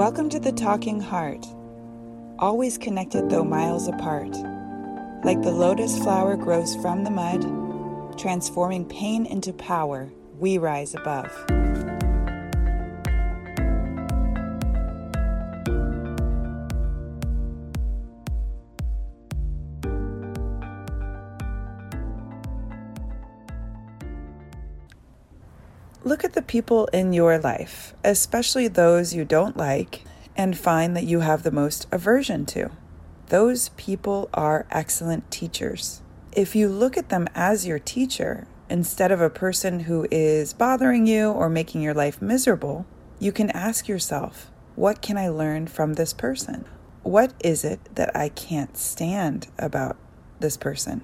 Welcome to the Talking Heart, always connected though miles apart. Like the lotus flower grows from the mud, transforming pain into power, we rise above. Look at the people in your life, especially those you don't like, and find that you have the most aversion to. Those people are excellent teachers. If you look at them as your teacher, instead of a person who is bothering you or making your life miserable, you can ask yourself, what can I learn from this person? What is it that I can't stand about this person?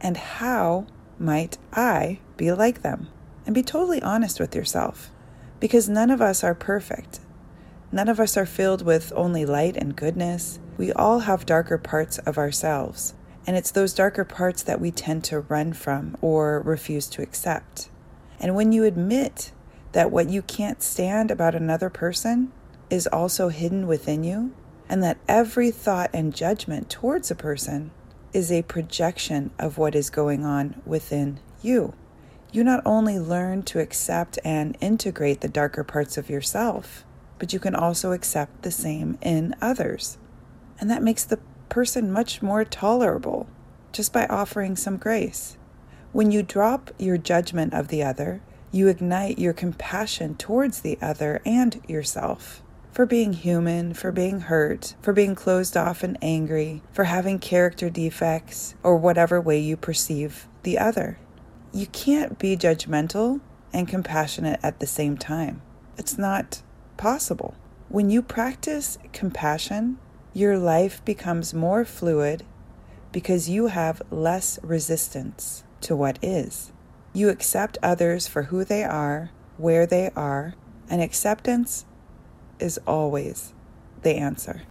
And how might I be like them? And be totally honest with yourself because none of us are perfect. None of us are filled with only light and goodness. We all have darker parts of ourselves, and it's those darker parts that we tend to run from or refuse to accept. And when you admit that what you can't stand about another person is also hidden within you, and that every thought and judgment towards a person is a projection of what is going on within you you not only learn to accept and integrate the darker parts of yourself, but you can also accept the same in others. And that makes the person much more tolerable just by offering some grace. When you drop your judgment of the other, you ignite your compassion towards the other and yourself for being human, for being hurt, for being closed off and angry, for having character defects, or whatever way you perceive the other you can't be judgmental and compassionate at the same time. It's not possible. When you practice compassion, your life becomes more fluid because you have less resistance to what is. You accept others for who they are, where they are, and acceptance is always the answer.